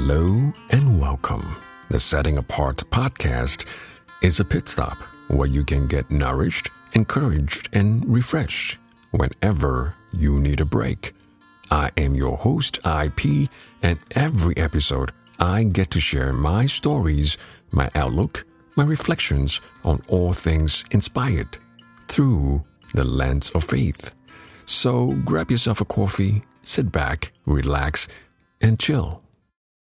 Hello and welcome. The Setting Apart podcast is a pit stop where you can get nourished, encouraged, and refreshed whenever you need a break. I am your host, IP, and every episode I get to share my stories, my outlook, my reflections on all things inspired through the lens of faith. So grab yourself a coffee, sit back, relax, and chill.